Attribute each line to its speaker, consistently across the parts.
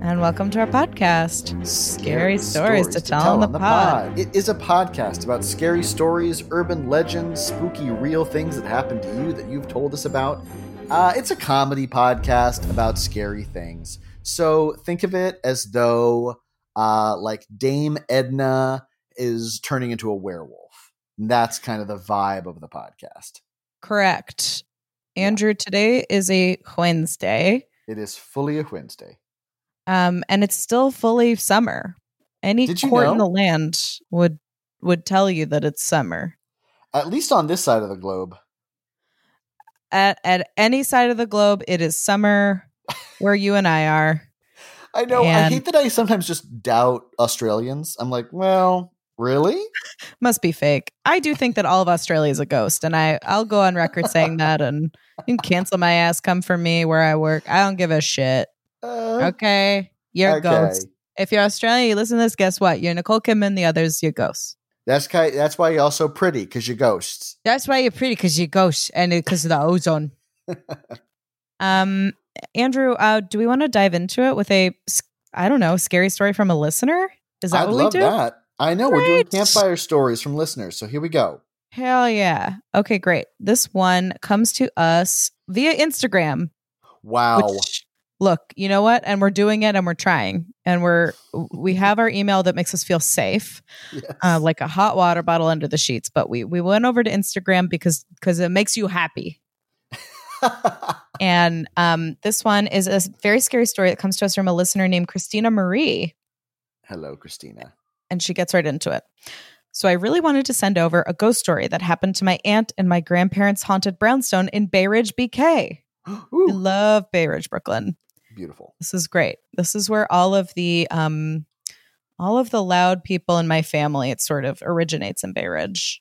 Speaker 1: And welcome to our podcast, Scary, Stories, to, tell on the, pod.
Speaker 2: It is a podcast about scary stories, urban legends, spooky real things that happened to you that you've told us about. Uh, it's a comedy podcast about scary things. So think of it as though, uh, like, Dame Edna is turning into a werewolf. And that's kind of the vibe of the podcast.
Speaker 1: Correct. Andrew, today is a Wednesday,
Speaker 2: It is fully a Wednesday.
Speaker 1: Um, and it's still fully summer. Any court in the land would would tell you that it's summer.
Speaker 2: At least on this side of the globe.
Speaker 1: At at any side of the globe, it is summer where you and I are.
Speaker 2: I know. I hate that I sometimes just doubt Australians. I'm like, well, really?
Speaker 1: Must be fake. I do think that all of Australia is a ghost, and I I'll go on record saying that, and you can cancel my ass. Come for me where I work. I don't give a shit. Okay, you're
Speaker 2: okay.
Speaker 1: ghost. If you're Australian, you listen to this. Guess what? You're Nicole Kidman. The others, you're ghosts.
Speaker 2: That's ki- That's why you're also pretty because you're ghosts.
Speaker 1: That's why you're pretty because you're ghosts and because of the ozone. um, Andrew, uh, do we want to dive into it with a, I don't know, scary story from a listener? Is that
Speaker 2: I'd
Speaker 1: what we do?
Speaker 2: that. I know we're doing campfire stories from listeners. So here we go.
Speaker 1: Hell yeah. Okay, great. This one comes to us via Instagram.
Speaker 2: Wow.
Speaker 1: Look, you know what? And we're doing it and we're trying. And we're we have our email that makes us feel safe.
Speaker 2: Yes.
Speaker 1: uh, like a hot water bottle under the sheets. But we we went over to Instagram because because it makes you happy. And um, this one is a very scary story that comes to us from a listener named Christina Marie,
Speaker 2: Hello, Christina.
Speaker 1: and she gets right into it. So I really wanted to send over a ghost story that happened to my aunt and my grandparents' haunted brownstone in Bay Ridge, BK. I love Bay Ridge, Brooklyn.
Speaker 2: Beautiful.
Speaker 1: This is great. This is where all of the um, all of the loud people in my family it sort of originates in Bay Ridge.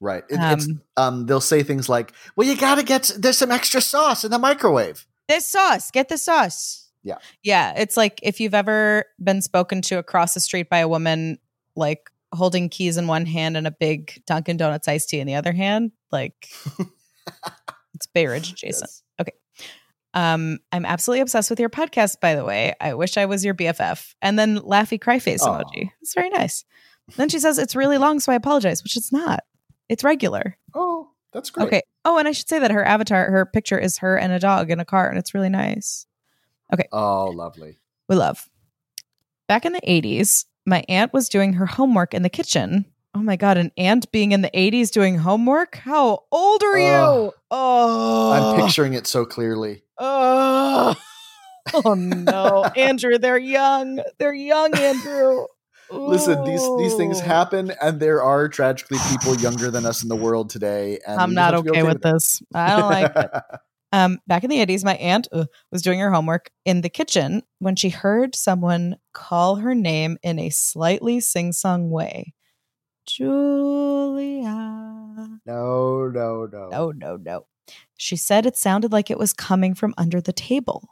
Speaker 2: Right. It, it's
Speaker 1: Um,
Speaker 2: um. They'll say things like, "Well, you got to get there's some extra sauce in the microwave."
Speaker 1: This sauce, get the sauce.
Speaker 2: Yeah.
Speaker 1: Yeah. It's like if you've ever been spoken to across the street by a woman, like holding keys in one hand and a big Dunkin' Donuts iced tea in the other hand, like it's Bay Ridge adjacent.
Speaker 2: Yes.
Speaker 1: Um, I'm absolutely obsessed with your podcast, by the way. I wish I was your BFF. And then laughy cry face
Speaker 2: Aw.
Speaker 1: emoji. It's very nice. Then she says it's really long, so I apologize, which it's not. It's regular.
Speaker 2: Oh, that's great.
Speaker 1: Okay. Oh, and I should say that her avatar, her picture is her and a dog in a car, and it's really nice. Okay.
Speaker 2: Oh, lovely.
Speaker 1: We love. Back in the 80s, my aunt was doing her homework in the kitchen. Oh my God, an aunt being in the 80s doing homework? How old are you? Oh,
Speaker 2: I'm picturing it so clearly.
Speaker 1: Oh, oh no, Andrew, they're young. They're young, Andrew.
Speaker 2: Listen, these these things happen, and there are tragically people younger than us in the world today. And
Speaker 1: I'm not
Speaker 2: be
Speaker 1: okay with this. I don't like it. Um, back in the 80s, my aunt uh, was doing her homework in the kitchen when she heard someone call her name in a slightly sing song way. Julia.
Speaker 2: no, no, no.
Speaker 1: No, no, no. She said it sounded like it was coming from under the table.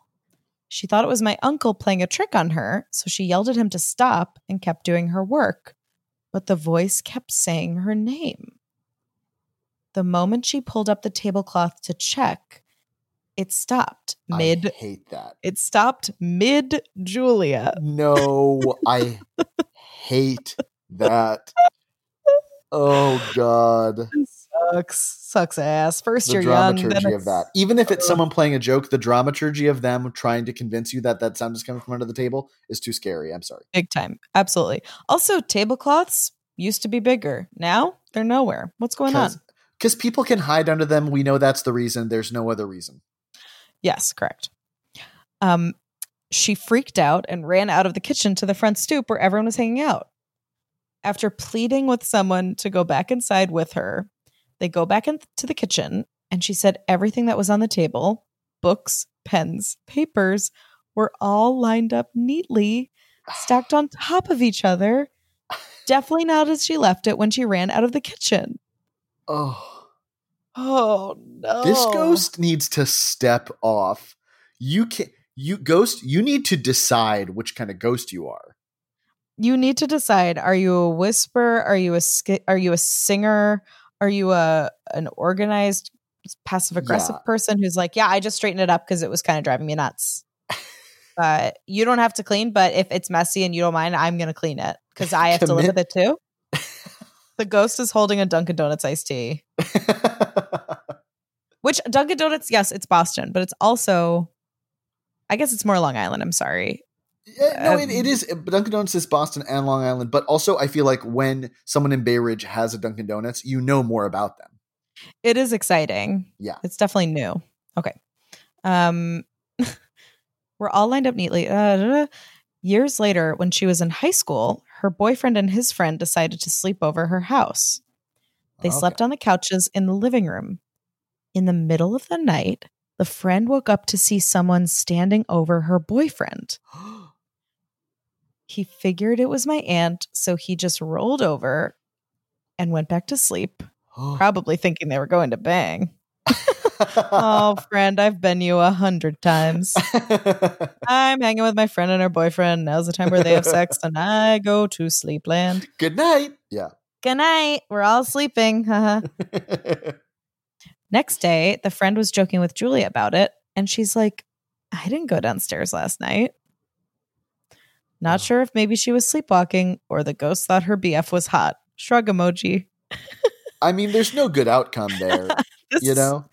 Speaker 1: She thought it was my uncle playing a trick on her, so she yelled at him to stop and kept doing her work. But the voice kept saying her name. The moment she pulled up the tablecloth to check, it stopped mid.
Speaker 2: I hate that.
Speaker 1: It stopped mid Julia.
Speaker 2: No, I hate that. Oh God.
Speaker 1: sucks. Sucks ass. First
Speaker 2: the
Speaker 1: you're young.
Speaker 2: dramaturgy of that. Even if it's someone playing a joke, the dramaturgy of them trying to convince you that that sound is coming from under the table is too scary. I'm sorry.
Speaker 1: Big time. Absolutely. Also, tablecloths used to be bigger. Now they're nowhere. What's going on?
Speaker 2: Because people can hide under them. We know that's the reason. There's no other reason.
Speaker 1: Yes, correct. Um, she freaked out and ran out of the kitchen to the front stoop where everyone was hanging out. After pleading with someone to go back inside with her, they go back into the kitchen and she said everything that was on the table books, pens, papers were all lined up neatly, stacked on top of each other. Definitely not as she left it when she ran out of the kitchen.
Speaker 2: Oh,
Speaker 1: Oh no.
Speaker 2: this ghost needs to step off. You can you ghost. You need to decide which kind of ghost you are.
Speaker 1: You need to decide are you a whisper are you a sk- are you a singer? Are you a an organized passive aggressive
Speaker 2: Yeah.
Speaker 1: person who's like yeah i just straightened it up because it was kind of driving me nuts. But you don't have to clean but if it's messy and you don't mind i'm gonna clean it because i have to live
Speaker 2: Commit-
Speaker 1: with it too. The ghost is holding a dunkin donuts iced tea. Which dunkin donuts yes it's boston but it's also i guess it's more long island i'm sorry
Speaker 2: Yeah, no, it,
Speaker 1: Um,
Speaker 2: it is. Dunkin' Donuts is Boston and Long Island, but also I feel like when someone in Bay Ridge has a Dunkin' Donuts, you know more about them.
Speaker 1: It is exciting.
Speaker 2: Yeah.
Speaker 1: It's definitely new. Okay. Um we're all lined up neatly. Uh. Years later, when she was in high school, her boyfriend and his friend decided to sleep over her house. They
Speaker 2: Okay.
Speaker 1: slept on the couches in the living room. In the middle of the night, the friend woke up to see someone standing over her boyfriend. He figured it was my aunt, so he just rolled over and went back to sleep, probably thinking they were going to bang. oh, friend, I've been you a hundred times. I'm hanging with my friend and her boyfriend. Now's the time where they have sex, and I go to sleepland.
Speaker 2: Good night. Yeah.
Speaker 1: Good night. We're all sleeping. Next day, the friend was joking with Julia about it, and she's like, I didn't go downstairs last night. Not sure if maybe she was sleepwalking or the ghost thought her BF was hot. Shrug emoji.
Speaker 2: I mean, there's no good outcome there. You know?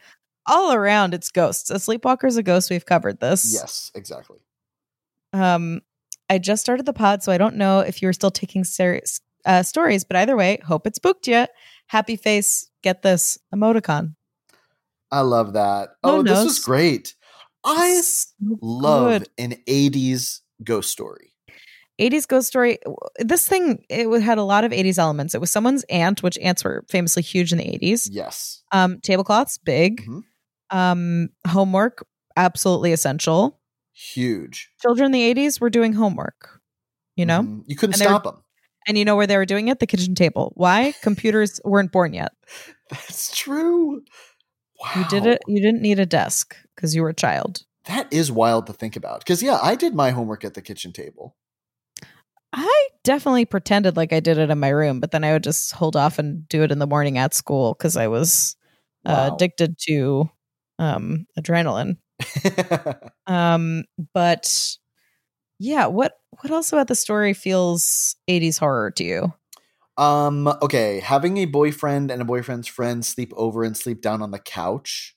Speaker 1: all around it's ghosts. A sleepwalker's a ghost. We've covered this.
Speaker 2: Yes, exactly.
Speaker 1: Um, I just started the pod, so I don't know if you're still taking serious uh, stories, but either way, hope it spooked you. Happy face, get this emoticon.
Speaker 2: I love that.
Speaker 1: No
Speaker 2: Oh, this is great. I
Speaker 1: So
Speaker 2: love an 80s ghost story.
Speaker 1: 80s ghost story. This thing it had a lot of 80s elements. It was someone's aunt, which ants were famously huge in the 80s.
Speaker 2: Yes.
Speaker 1: Um, tablecloths, big.
Speaker 2: Mhm.
Speaker 1: Um, homework, absolutely essential.
Speaker 2: Huge.
Speaker 1: Children in the 80s were doing homework. You know,
Speaker 2: Mhm. You couldn't
Speaker 1: And they were-
Speaker 2: stop them.
Speaker 1: and you know where they were doing it? The kitchen table. Why? Computers weren't born yet.
Speaker 2: That's true. Wow.
Speaker 1: You did it. You didn't need a desk because you were a child.
Speaker 2: That is wild to think about. Because, yeah, I did my homework at the kitchen table.
Speaker 1: I definitely pretended like I did it in my room, but then I would just hold off and do it in the morning at school because I was uh,
Speaker 2: Wow.
Speaker 1: addicted to um, adrenaline. Um, but yeah, what what else about the story feels 80s horror to you?
Speaker 2: um, okay. Having a boyfriend and a boyfriend's friend sleep over and sleep down on the couch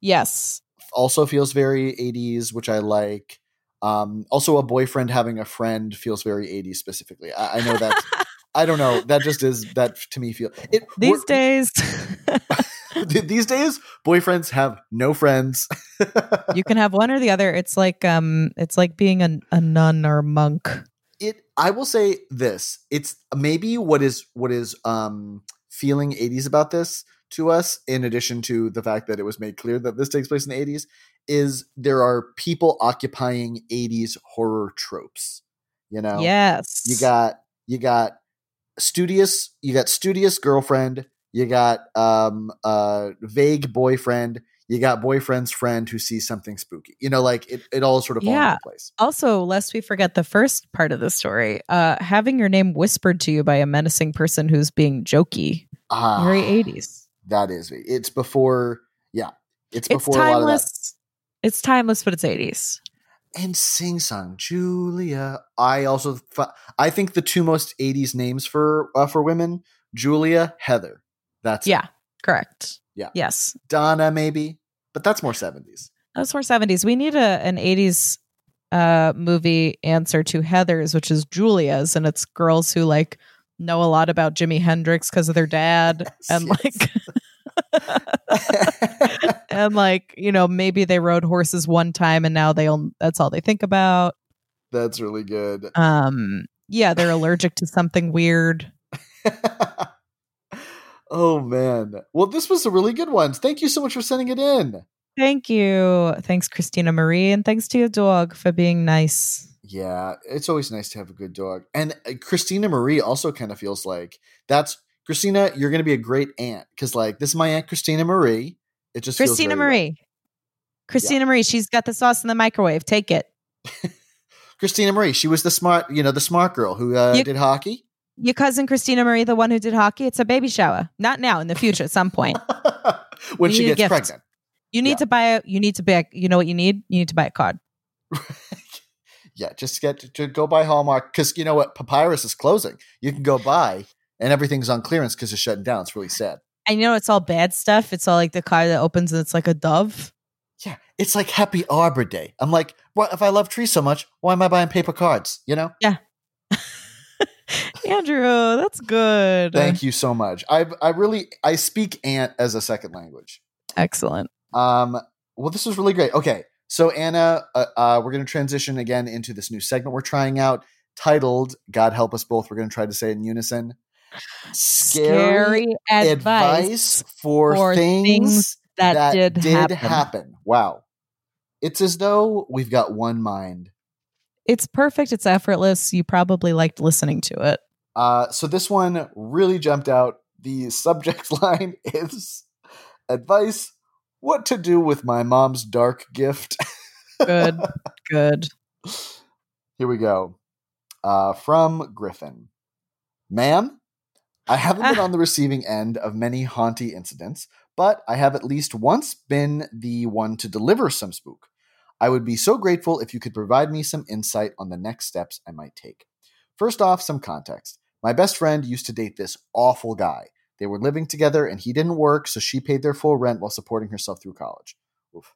Speaker 1: Yes.
Speaker 2: also feels very 80s, which I like. Um, also, a boyfriend having a friend feels very 80s specifically. I, I know that. I don't know. That just is that to me feel it.
Speaker 1: These days
Speaker 2: these days, boyfriends have no friends.
Speaker 1: you can have one or the other. It's like um it's like being a, a nun or a monk.
Speaker 2: it. I will say this. It's maybe what is what is um feeling 80s about this to us. In addition to the fact that it was made clear that this takes place in the 80s, is there are people occupying 80s horror tropes. You know,
Speaker 1: Yes.
Speaker 2: you got you got studious you got studious girlfriend you got um uh vague boyfriend you got boyfriend's friend who sees something spooky you know like it, it all sort of falls
Speaker 1: Yeah.
Speaker 2: into place
Speaker 1: Also, lest we forget the first part of the story, uh, having your name whispered to you by a menacing person who's being jokey.
Speaker 2: ah,
Speaker 1: Very 80s.
Speaker 2: That is it's before yeah it's
Speaker 1: It's
Speaker 2: before a lot of that
Speaker 1: timeless. It's timeless, but it's 80s.
Speaker 2: and sing song julia i also i think the two most 80s names for uh, for women julia heather that's it.
Speaker 1: Yeah. Correct.
Speaker 2: Yeah.
Speaker 1: Yes.
Speaker 2: Donna, maybe, but that's more 70s.
Speaker 1: That's more 70s. We need a an 80s uh movie answer to Heathers, which is Julia's, and it's girls who like know a lot about Jimi Hendrix because of their dad.
Speaker 2: Yes,
Speaker 1: and
Speaker 2: yes.
Speaker 1: like and like, you know, maybe they rode horses one time and now they will that's all they think about.
Speaker 2: that's really good.
Speaker 1: Um yeah, they're allergic to something weird.
Speaker 2: oh, man. Well, this was a really good one. Thank you so much for sending it in.
Speaker 1: Thank you. Thanks, Christina Marie, and thanks to your dog for being nice.
Speaker 2: Yeah, it's always nice to have a good dog. And uh, Christina Marie also kind of feels like that's Christina, you're going to be a great aunt because, like, this is my aunt Christina Marie. It just
Speaker 1: Christina
Speaker 2: right.
Speaker 1: Marie. Christina Marie, she's got the sauce in the microwave. Take it.
Speaker 2: Christina Marie, she was the smart, you know, the smart girl who uh,
Speaker 1: You-
Speaker 2: did hockey.
Speaker 1: Your cousin Christina Marie, the one who did hockey, it's a baby shower. Not now, in the future, at some point.
Speaker 2: when
Speaker 1: You
Speaker 2: she gets
Speaker 1: gift.
Speaker 2: pregnant.
Speaker 1: You need
Speaker 2: Yeah.
Speaker 1: to buy a you need to buy you know what you need? You need to buy a card.
Speaker 2: yeah, just get to, to go buy Hallmark because you know what? Papyrus is closing. You can go buy, and everything's on clearance because it's shutting down. It's really sad.
Speaker 1: I know it's all bad stuff. It's all like the car that opens and it's like a dove.
Speaker 2: Yeah, it's like Happy Arbor Day. I'm like, what if I love trees so much? Why am I buying paper cards? You know. Yeah.
Speaker 1: Andrew, that's good.
Speaker 2: Thank you so much. I I really I speak ant as a second language.
Speaker 1: Excellent.
Speaker 2: Um, well, this was really great. Okay, so Anna, uh, uh, we're going to transition again into this new segment we're trying out, titled "God Help Us Both." We're going to try to say it in unison.
Speaker 1: Scary, advice,
Speaker 2: advice for,
Speaker 1: for
Speaker 2: things,
Speaker 1: things that, did, happen.
Speaker 2: happen. Wow, it's as though we've got one mind.
Speaker 1: It's perfect. It's effortless. You probably liked listening to it.
Speaker 2: Uh, so this one really jumped out. The subject line is advice: What to do with my mom's dark gift.
Speaker 1: Good. good.
Speaker 2: Here we go. Uh, from Griffin. Ma'am, I haven't been
Speaker 1: Ah.
Speaker 2: on the receiving end of many haunty incidents, but I have at least once been the one to deliver some spook. I would be so grateful if you could provide me some insight on the next steps I might take. First off, some context. My best friend used to date this awful guy. They were living together and he didn't work, so she paid their full rent while supporting herself through college. Oof.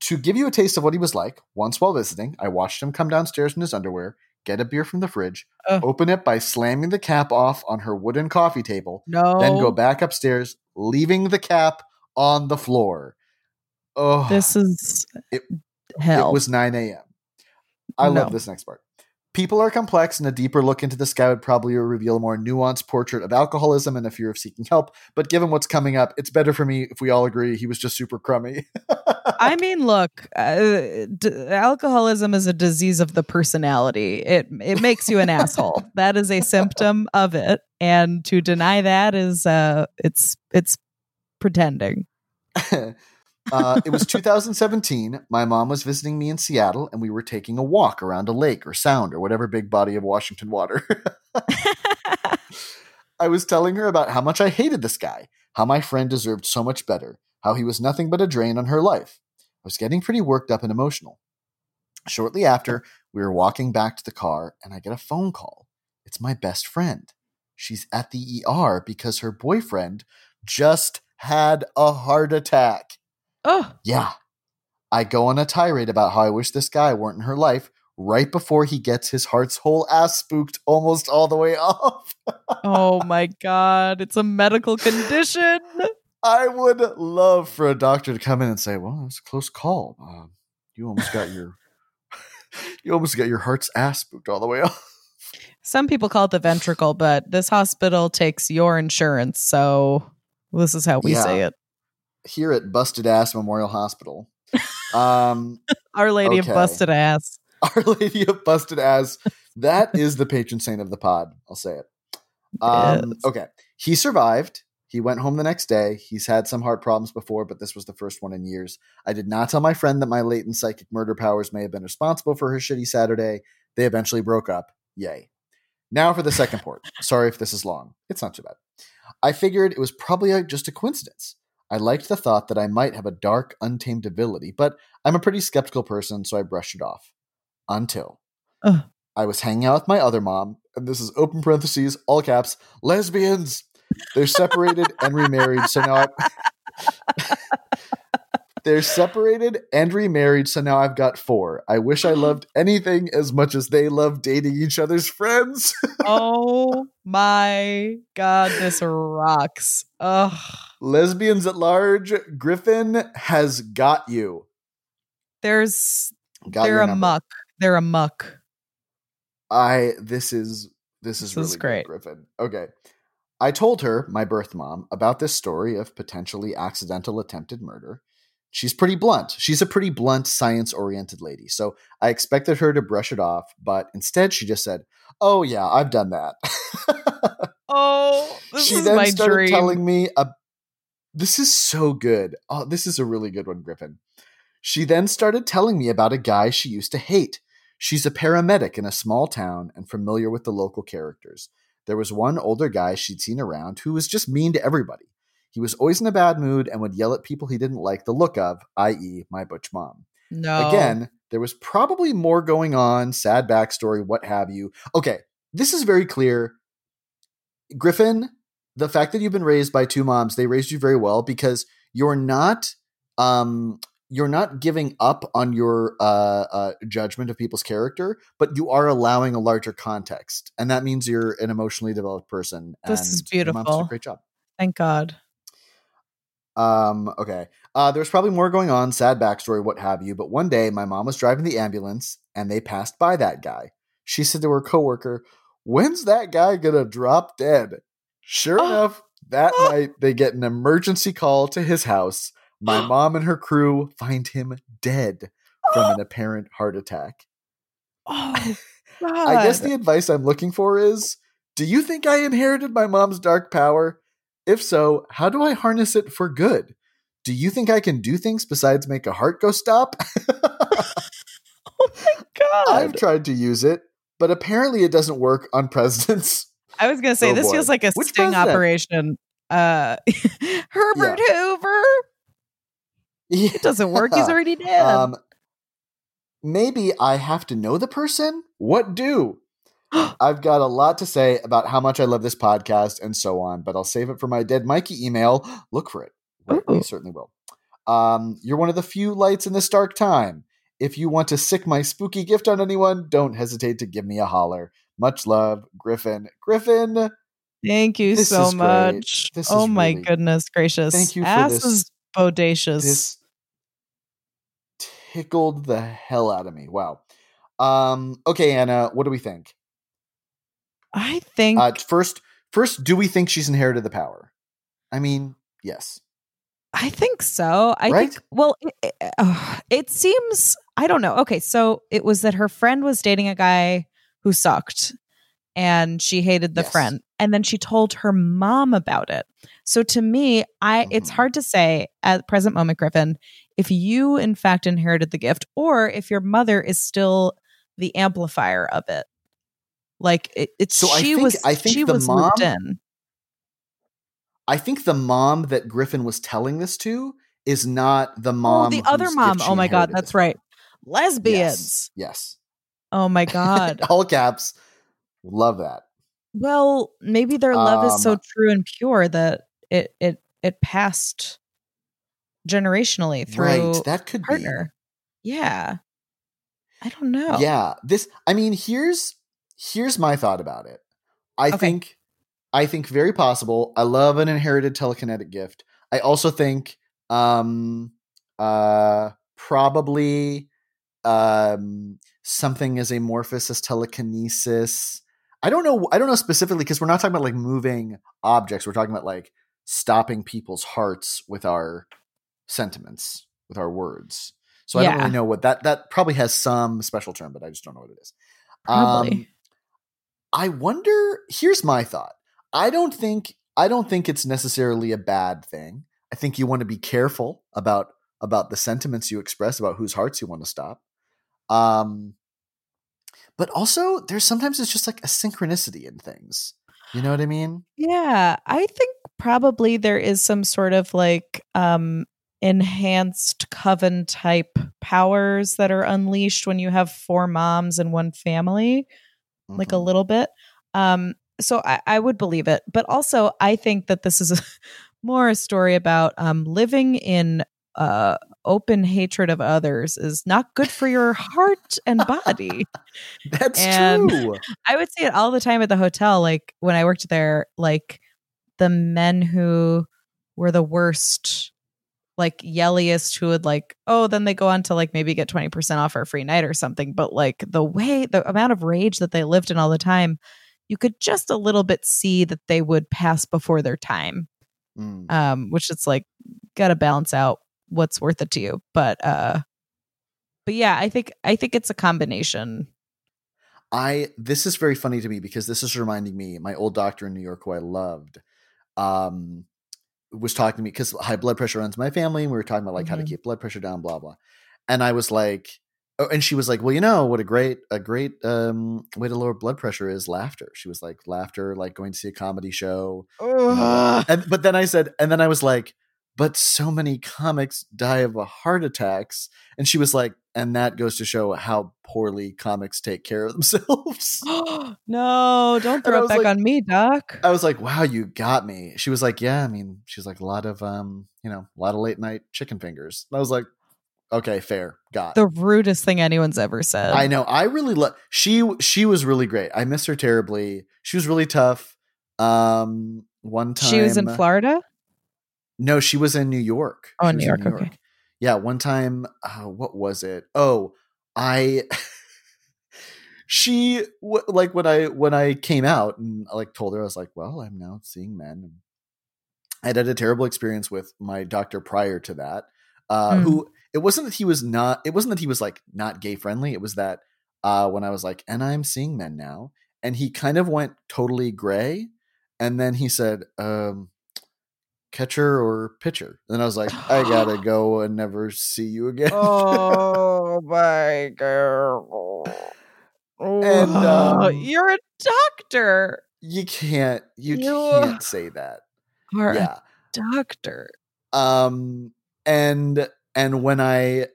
Speaker 2: To give you a taste of what he was like, once while visiting, I watched him come downstairs in his underwear, get a beer from the fridge, open it by slamming the cap off on her wooden coffee table,
Speaker 1: No.
Speaker 2: then go back upstairs, leaving the cap on the floor. Oh,
Speaker 1: This is
Speaker 2: It-
Speaker 1: hell.
Speaker 2: it was 9 a.m. I love this next part. People are complex, and a deeper look into the sky would probably reveal a more nuanced portrait of alcoholism and a fear of seeking help. But given what's coming up, it's better for me if we all agree he was just super crummy.
Speaker 1: I mean, look, uh, d- alcoholism is a disease of the personality. It it makes you an asshole. That is a symptom of it, and to deny that is uh, it's it's pretending.
Speaker 2: uh, it was 2017. My mom was visiting me in Seattle, and we were taking a walk around a lake or sound or whatever big body of Washington water. I was telling her about how much I hated this guy, how my friend deserved so much better, how he was nothing but a drain on her life. I was getting pretty worked up and emotional. Shortly after, we were walking back to the car, and I get a phone call. It's my best friend. She's at the ER because her boyfriend just had a heart attack.
Speaker 1: Oh,
Speaker 2: Yeah. I go on a tirade about how I wish this guy weren't in her life right before he gets his heart's whole ass spooked almost all the way off.
Speaker 1: oh my god! It's a medical condition.
Speaker 2: I would love for a doctor to come in and say, "Well, was a close call. Um, you almost got your, you almost got your heart's ass spooked all the way off."
Speaker 1: Some people call it the ventricle, but this hospital takes your insurance, so this is how we
Speaker 2: Yeah.
Speaker 1: say it.
Speaker 2: Here at Busted Ass Memorial Hospital, um,
Speaker 1: Our Lady
Speaker 2: Okay.
Speaker 1: of Busted Ass.
Speaker 2: Our Lady of Busted Ass. That is the patron saint of the pod. I'll say it. Um,
Speaker 1: Yes.
Speaker 2: Okay. He survived. He went home the next day. He's had some heart problems before, but this was the first one in years. I did not tell my friend that my latent psychic murder powers may have been responsible for her shitty Saturday. They eventually broke up. Yay. Now for the second port. Sorry if this is long. It's not too bad. I figured it was probably a, just a coincidence. I liked the thought that I might have a dark, untamed ability, but I'm a pretty skeptical person, so I brushed it off. Until
Speaker 1: Ugh.
Speaker 2: I was hanging out with my other mom, and this is open parentheses, all caps, lesbians. They're separated and remarried. So now I. They're separated and remarried, so now I've got four. I wish I loved anything as much as they love dating each other's friends.
Speaker 1: oh my god, this rocks. Ugh.
Speaker 2: Lesbians at large, Griffin has got you.
Speaker 1: There's
Speaker 2: Got
Speaker 1: they're a
Speaker 2: number.
Speaker 1: muck. They're a muck.
Speaker 2: I this is this is
Speaker 1: This
Speaker 2: really
Speaker 1: is
Speaker 2: good,
Speaker 1: great.
Speaker 2: Griffin. Okay. I told her, my birth mom, about this story of potentially accidental attempted murder. She's pretty blunt. She's a pretty blunt, science oriented lady. So I expected her to brush it off, but instead she just said, Oh, yeah, I've done that.
Speaker 1: Oh, this
Speaker 2: she
Speaker 1: is
Speaker 2: then
Speaker 1: my
Speaker 2: started
Speaker 1: dream.
Speaker 2: telling me, a, This is so good. Oh, this is a really good one, Griffin. She then started telling me about a guy she used to hate. She's a paramedic in a small town and familiar with the local characters. There was one older guy she'd seen around who was just mean to everybody. He was always in a bad mood and would yell at people he didn't like the look of, i.e., my butch mom.
Speaker 1: no.
Speaker 2: Again, there was probably more going on, sad backstory, what have you. Okay, this is very clear. Griffin, the fact that you've been raised by two moms, they raised you very well because you're not um you're not giving up on your uh, uh, judgment of people's character, but you are allowing a larger context, and that means you're an emotionally developed person.
Speaker 1: This is
Speaker 2: and your mom's did a
Speaker 1: beautiful.
Speaker 2: great job.
Speaker 1: Thank God.
Speaker 2: Um, okay. Uh, there's probably more going on, sad backstory, what have you. But one day, my mom was driving the ambulance and they passed by that guy. She said to her coworker, When's that guy gonna drop dead? Sure
Speaker 1: Oh.
Speaker 2: enough, that
Speaker 1: Oh.
Speaker 2: night they get an emergency call to his house. My mom and her crew find him dead from an apparent heart attack.
Speaker 1: Oh.
Speaker 2: I guess the advice I'm looking for is Do you think I inherited my mom's dark power? If so, how do I harness it for good? Do you think I can do things besides make a heart go stop?
Speaker 1: oh my God.
Speaker 2: I've tried to use it, but apparently it doesn't work on presidents.
Speaker 1: I was gonna say
Speaker 2: Oh,
Speaker 1: this
Speaker 2: boy.
Speaker 1: feels like a
Speaker 2: Which
Speaker 1: sting
Speaker 2: president?
Speaker 1: operation. Uh, Herbert Hoover. It doesn't work. He's already dead.
Speaker 2: Um, maybe I have to know the person. What do? I've got a lot to say about how much I love this podcast and so on, but I'll save it for my dead Mikey email. Look for it. Right, we certainly will. Um, you're one of the few lights in this dark time. If you want to sic my spooky gift on anyone, don't hesitate to give me a holler. Much love, Griffin. Griffin,
Speaker 1: Thank you so much. Oh my
Speaker 2: really-
Speaker 1: goodness gracious.
Speaker 2: Thank you for
Speaker 1: Ass
Speaker 2: this-
Speaker 1: is bodacious.
Speaker 2: this tickled the hell out of me. Wow. Um, okay, Anna, what do we think?
Speaker 1: I think
Speaker 2: Uh, first, first, do we think she's inherited the power? I mean, yes.
Speaker 1: I think so. I
Speaker 2: Right?
Speaker 1: think well, it, it, uh, it seems I don't know. Okay, so it was that her friend was dating a guy who sucked, and she hated the
Speaker 2: Yes.
Speaker 1: friend, and then she told her mom about it. So to me, I it's
Speaker 2: Mhm.
Speaker 1: hard to say at present moment, Griffin, if you in fact inherited the gift, or if your mother is still the amplifier of it. Like it, it's
Speaker 2: So I
Speaker 1: she
Speaker 2: think-
Speaker 1: was
Speaker 2: I think
Speaker 1: she
Speaker 2: the
Speaker 1: was looped
Speaker 2: mom-
Speaker 1: in.
Speaker 2: I think the mom that Griffin was telling this to is not the
Speaker 1: Oh,
Speaker 2: mom.
Speaker 1: the other mom. Oh my god, that's right. Lesbians.
Speaker 2: Yes. yes.
Speaker 1: Oh my god.
Speaker 2: All caps. Love that.
Speaker 1: well, maybe their love is so
Speaker 2: Um,
Speaker 1: true and pure that it it it passed generationally through
Speaker 2: right. That could be
Speaker 1: partner. Yeah. I don't know.
Speaker 2: Yeah. This. I mean, here's here's my thought about it. I
Speaker 1: Okay.
Speaker 2: think I think very possible. I love an inherited telekinetic gift. I also think um uh probably um something as amorphous as telekinesis. I don't know I don't know specifically because we're not talking about like moving objects. We're talking about like stopping people's hearts with our sentiments, with our words. So I don't really know what that that probably has some special term, but I just don't know what it is.
Speaker 1: Probably.
Speaker 2: Um, I wonder. Here's my thought. I don't think. I don't think it's necessarily a bad thing. I think you want to be careful about about the sentiments you express about whose hearts you want to stop. Um, but also, there's sometimes it's just like a synchronicity in things. You know what I mean?
Speaker 1: Yeah, I think probably there is some sort of like um enhanced coven type powers that are unleashed when you have four moms and one family, like a
Speaker 2: Mhm.
Speaker 1: little bit. Um so I, I would believe it, but also I think that this is a, more a story about um, living in uh, open hatred of others is not good for your heart and body.
Speaker 2: That's
Speaker 1: And-
Speaker 2: true.
Speaker 1: I would see it all the time at the hotel. Like when I worked there, like the men who were the worst, like yelliest, who would like, oh, then they go on to like maybe get 20% off or a free night or something. But like the way, the amount of rage that they lived in all the time, you could just a little bit see that they would pass before their time.
Speaker 2: Mm.
Speaker 1: Um, which it's like, gotta balance out what's worth it to you. But, uh, but yeah, I think, I think it's a combination.
Speaker 2: I this is very funny to me because this is reminding me my old doctor in New York who I loved um was talking to me because high blood pressure runs my family and we were talking about like how to
Speaker 1: Mhm.
Speaker 2: keep blood pressure down blah blah. And I was like oh, and she was like well you know what a great a great um way to lower blood pressure is laughter. She was like laughter like going to see a comedy show. And but then I said and then I was like but so many comics die of heart attacks and she was like and that goes to show how poorly comics take care of themselves
Speaker 1: no, don't throw it back
Speaker 2: like-
Speaker 1: on me, Doc.
Speaker 2: I was like, "Wow, you got me." She was like, "Yeah, I mean, she's like a lot of um, you know, a lot of late night chicken fingers." And I was like, "Okay, fair, got."
Speaker 1: the rudest thing anyone's ever said.
Speaker 2: I know. I really love. She she was really great. I miss her terribly. She was really tough. Um, one time
Speaker 1: She was in Florida.
Speaker 2: No, she was in New York.
Speaker 1: Oh,
Speaker 2: She
Speaker 1: in New York, okay.
Speaker 2: Yeah, one time. Uh, what was it? Oh, I. she w- like when I when I came out and like told her I was like, well, I'm now seeing men. I had had a terrible experience with my doctor prior to that. Uh,
Speaker 1: Mm.
Speaker 2: Who it wasn't that he was not. It wasn't that he was like not gay friendly. It was that uh, when I was like, and I'm seeing men now, and he kind of went totally gray, and then he said, um, catcher or pitcher. And I was like, I gotta go and never see you again.
Speaker 1: oh my god!
Speaker 2: And, um,
Speaker 1: you're a doctor.
Speaker 2: you can't, you
Speaker 1: You-
Speaker 2: can't say that. Yeah.
Speaker 1: a doctor.
Speaker 2: Um, and and when I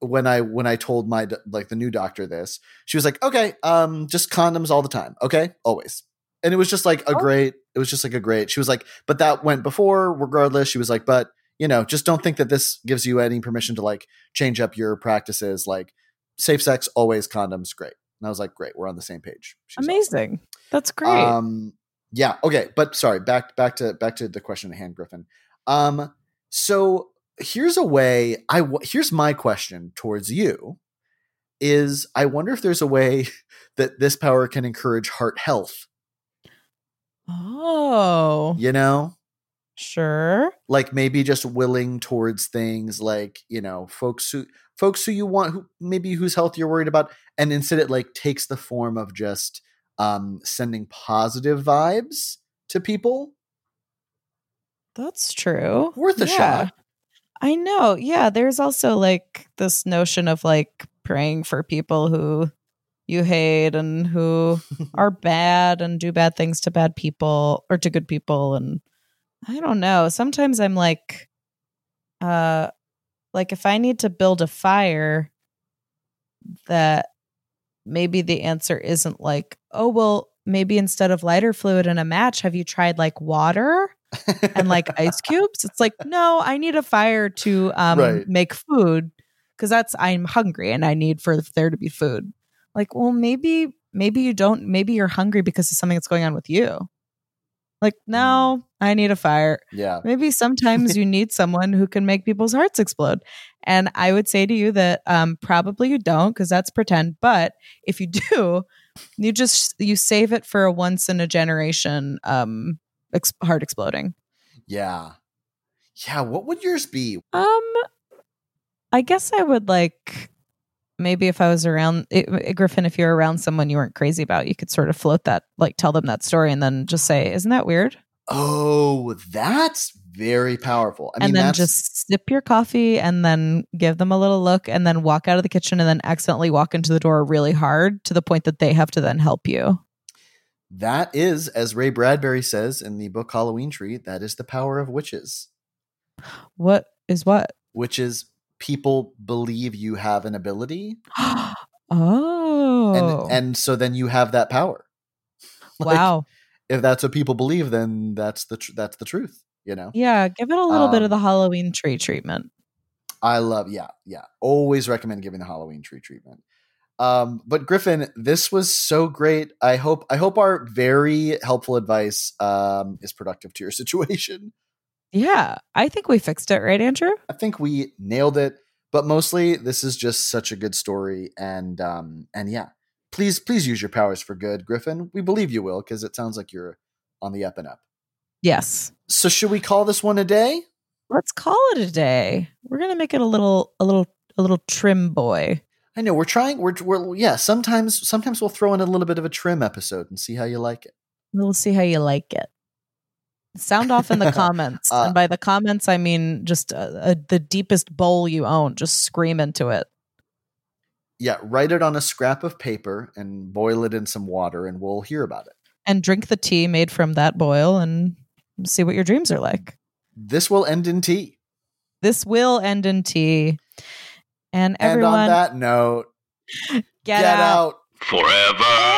Speaker 2: when I when I told my like the new doctor this, she was like, okay, um, just condoms all the time, okay, always. And it was just like a
Speaker 1: Oh.
Speaker 2: great. It was just like a great. She was like, but that went before, regardless. She was like, but you know, just don't think that this gives you any permission to like change up your practices. Like safe sex, always condoms, great. And I was like, great, we're on the same page. She's awesome.
Speaker 1: Amazing. That's great.
Speaker 2: Um, yeah. Okay. But sorry. Back back to back to the question at hand, Griffin. Um. So here's a way. I w- here's my question towards you. Is I wonder if there's a way that this power can encourage heart health.
Speaker 1: Oh,
Speaker 2: You know,
Speaker 1: sure.
Speaker 2: like maybe just willing towards things like you know folks who folks who you want who maybe whose health you're worried about, and instead it like takes the form of just um sending positive vibes to people.
Speaker 1: That's true.
Speaker 2: Worth a
Speaker 1: Yeah.
Speaker 2: shot.
Speaker 1: I know. Yeah. There's also like this notion of like praying for people who you hate and who are bad and do bad things to bad people or to good people. And I don't know. Sometimes I'm like, uh, like if I need to build a fire, that maybe the answer isn't like, oh, well, maybe instead of lighter fluid and a match, have you tried like water? and like ice cubes. It's like, no, I need a fire to um
Speaker 2: Right.
Speaker 1: make food because that's I'm hungry and I need for there to be food. Like, well, maybe maybe you don't maybe you're hungry because of something that's going on with you. Like, no, I need a fire.
Speaker 2: yeah.
Speaker 1: Maybe sometimes you need someone who can make people's hearts explode. And I would say to you that um, probably you don't because that's pretend. But if you do, you just you save it for a once in a generation um, ex- heart exploding.
Speaker 2: Yeah. Yeah. What would yours be?
Speaker 1: Um, I guess I would like maybe if I was around it, Griffin, if you're around someone you weren't crazy about, you could sort of float that, like tell them that story, and then just say, "Isn't that weird?"
Speaker 2: Oh, that's very powerful. I
Speaker 1: and
Speaker 2: mean,
Speaker 1: then just sip your coffee, and then give them a little look, and then walk out of the kitchen, and then accidentally walk into the door really hard to the point that they have to then help you.
Speaker 2: that is, as Ray Bradbury says in the book Halloween Tree, that is the power of witches.
Speaker 1: What is what?
Speaker 2: Which is people believe you have an ability,
Speaker 1: oh,
Speaker 2: and and so then you have that power. Like,
Speaker 1: wow.
Speaker 2: If that's what people believe, then that's the tr- that's the truth. You know.
Speaker 1: Yeah, give it a little bit of
Speaker 2: Um,
Speaker 1: the Halloween tree treatment.
Speaker 2: I love, yeah, yeah. Always recommend giving the Halloween tree treatment. Um, but Griffin, this was so great. I hope I hope our very helpful advice um, is productive to your situation.
Speaker 1: Yeah, I think we fixed it, right, Andrew?
Speaker 2: I think we nailed it. But mostly, this is just such a good story, and um, and yeah, please please use your powers for good, Griffin. We believe you will because it sounds like you're on the up and up.
Speaker 1: Yes.
Speaker 2: So should we call this one a day?
Speaker 1: Let's call it a day. We're gonna make it a little, a little, a little trim boy.
Speaker 2: I know we're trying. We're, we're yeah. Sometimes sometimes we'll throw in a little bit of a trim episode and see how you like it.
Speaker 1: We'll see how you like it. Sound off in the comments,
Speaker 2: Uh,
Speaker 1: and by the comments, I mean just uh, uh, the deepest bowl you own. Just scream into it.
Speaker 2: Yeah, write it on a scrap of paper and boil it in some water, and we'll hear about it.
Speaker 1: and drink the tea made from that boil and see what your dreams are like.
Speaker 2: This will end in tea.
Speaker 1: This will end in tea. And everyone,
Speaker 2: and on that note,
Speaker 1: get,
Speaker 2: get
Speaker 1: out.
Speaker 2: out.
Speaker 3: Forever.